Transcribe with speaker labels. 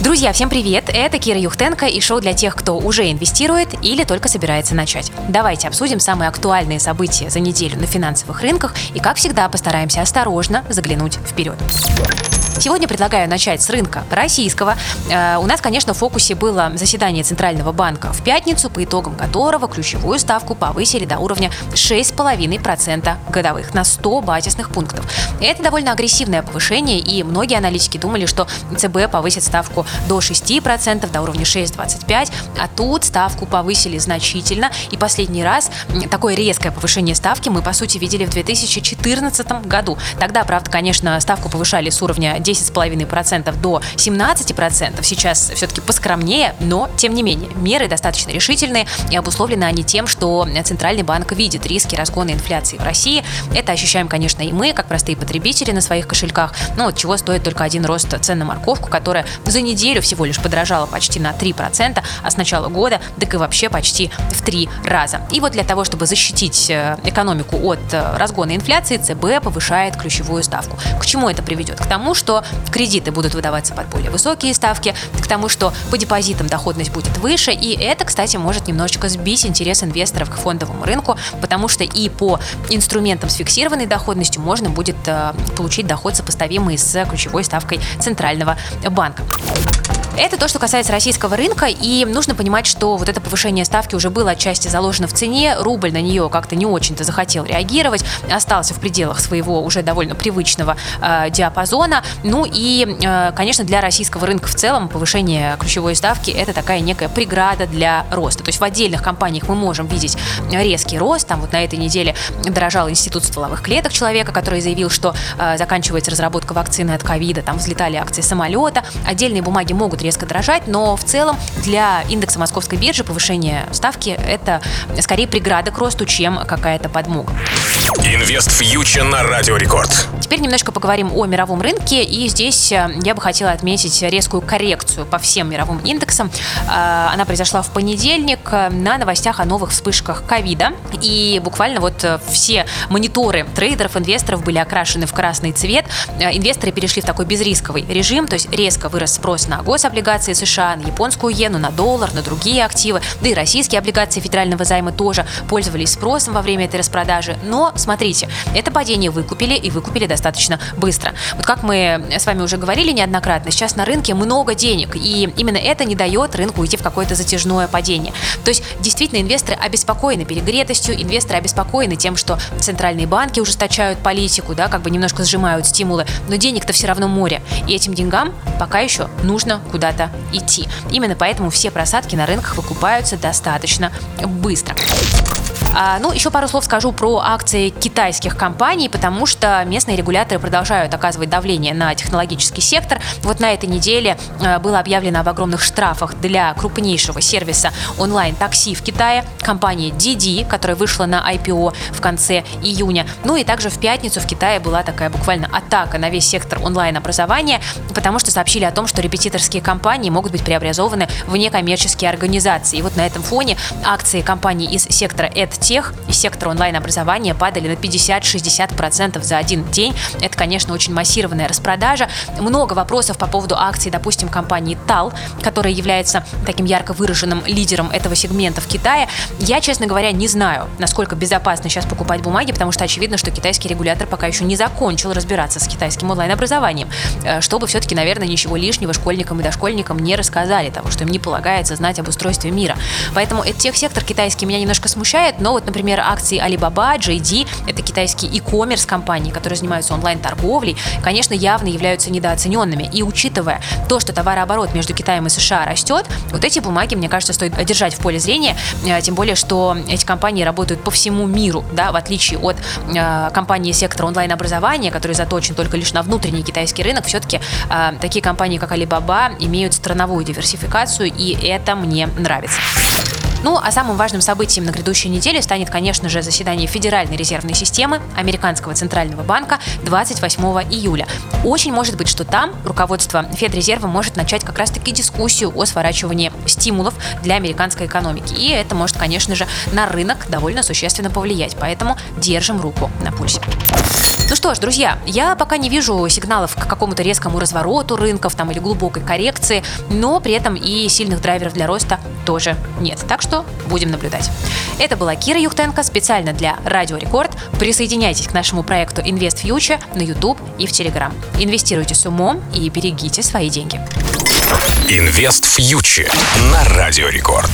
Speaker 1: Друзья, всем привет! Это Кира Юхтенко и шоу для тех, кто уже инвестирует или только собирается начать. Давайте обсудим самые актуальные события за неделю на финансовых рынках и, как всегда, постараемся осторожно заглянуть вперед. Сегодня предлагаю начать с рынка российского. Э, у нас, конечно, в фокусе было заседание Центрального банка в пятницу, по итогам которого ключевую ставку повысили до уровня 6,5% годовых на 100 базисных пунктов. Это довольно агрессивное повышение, и многие аналитики думали, что ЦБ повысит ставку до 6%, до уровня 6,25%, а тут ставку повысили значительно, и последний раз такое резкое повышение ставки мы, по сути, видели в 2014 году. Тогда, правда, конечно, ставку повышали с уровня 10,5% до 17%. Сейчас все-таки поскромнее, но тем не менее меры достаточно решительные и обусловлены они тем, что Центральный банк видит риски разгона инфляции в России. Это ощущаем, конечно, и мы, как простые потребители на своих кошельках. Ну вот чего стоит только один рост цен на морковку, которая за неделю всего лишь подорожала почти на 3%, а с начала года так и вообще почти в три раза. И вот для того, чтобы защитить э, экономику от э, разгона инфляции, ЦБ повышает ключевую ставку. К чему это приведет? К тому, что кредиты будут выдаваться под более высокие ставки, к тому, что по депозитам доходность будет выше, и это, кстати, может немножечко сбить интерес инвесторов к фондовому рынку, потому что и по инструментам с фиксированной доходностью можно будет э, получить доход, сопоставимый с ключевой ставкой Центрального банка. Это то, что касается российского рынка, и нужно понимать, что вот это повышение ставки уже было отчасти заложено в цене, рубль на нее как-то не очень-то захотел реагировать, остался в пределах своего уже довольно привычного э, диапазона. Ну и, э, конечно, для российского рынка в целом повышение ключевой ставки это такая некая преграда для роста. То есть в отдельных компаниях мы можем видеть резкий рост. Там вот на этой неделе дорожал институт стволовых клеток человека, который заявил, что э, заканчивается разработка вакцины от ковида, там взлетали акции самолета. Отдельные бумаги могут резко дрожать, но в целом для индекса московской биржи повышение ставки – это скорее преграда к росту, чем какая-то подмога.
Speaker 2: Инвест фьючер на Радио Рекорд.
Speaker 1: Теперь немножко поговорим о мировом рынке, и здесь э, я бы хотела отметить резкую коррекцию по всем мировым индексам. Э, она произошла в понедельник э, на новостях о новых вспышках ковида, и буквально вот все мониторы трейдеров, инвесторов были окрашены в красный цвет. Инвесторы перешли в такой безрисковый режим, то есть резко вырос спрос на гособлигации США, на японскую иену, на доллар, на другие активы, да и российские облигации федерального займа тоже пользовались спросом во время этой распродажи. Но смотрите, это падение выкупили и выкупили достаточно быстро. Вот как мы с вами уже говорили неоднократно, сейчас на рынке много денег, и именно это не дает рынку уйти в какое-то затяжное падение. То есть действительно инвесторы обеспокоены перегретостью, инвесторы обеспокоены тем, что центральные банки ужесточают политику, да, как бы немножко сжимают стимулы, но денег-то все равно море, и этим деньгам пока еще нужно куда-то идти. Именно поэтому все просадки на рынках выкупаются достаточно быстро. А, ну, еще пару слов скажу про акции китайских компаний, потому что местные регуляторы продолжают оказывать давление на технологический сектор. Вот на этой неделе а, было объявлено об огромных штрафах для крупнейшего сервиса онлайн-такси в Китае, компании Didi, которая вышла на IPO в конце июня. Ну и также в пятницу в Китае была такая буквально атака на весь сектор онлайн-образования, потому что сообщили о том, что репетиторские компании могут быть преобразованы в некоммерческие организации. И вот на этом фоне акции компаний из сектора EdTech тех и сектора онлайн-образования падали на 50-60% за один день. Это, конечно, очень массированная распродажа. Много вопросов по поводу акций, допустим, компании TAL, которая является таким ярко выраженным лидером этого сегмента в Китае. Я, честно говоря, не знаю, насколько безопасно сейчас покупать бумаги, потому что очевидно, что китайский регулятор пока еще не закончил разбираться с китайским онлайн-образованием, э, чтобы все-таки, наверное, ничего лишнего школьникам и дошкольникам не рассказали того, что им не полагается знать об устройстве мира. Поэтому этот техсектор китайский меня немножко смущает, но но вот, например, акции Alibaba, JD, это китайские e-commerce компании, которые занимаются онлайн-торговлей, конечно, явно являются недооцененными. И учитывая то, что товарооборот между Китаем и США растет, вот эти бумаги, мне кажется, стоит держать в поле зрения, э, тем более, что эти компании работают по всему миру, да, в отличие от э, компании сектора онлайн-образования, который заточен только лишь на внутренний китайский рынок, все-таки э, такие компании, как Alibaba, имеют страновую диверсификацию, и это мне нравится. Ну, а самым важным событием на грядущей неделе станет, конечно же, заседание Федеральной резервной системы Американского центрального банка 28 июля. Очень может быть, что там руководство Федрезерва может начать как раз-таки дискуссию о сворачивании стимулов для американской экономики. И это может, конечно же, на рынок довольно существенно повлиять. Поэтому держим руку на пульсе. Ну что ж, друзья, я пока не вижу сигналов к какому-то резкому развороту рынков там или глубокой коррекции, но при этом и сильных драйверов для роста тоже нет. Так что будем наблюдать. Это была Кира Юхтенко специально для Радио Рекорд. Присоединяйтесь к нашему проекту Invest Future на YouTube и в Telegram. Инвестируйте с умом и берегите свои деньги.
Speaker 2: Инвест фьючер на Радио Рекорд.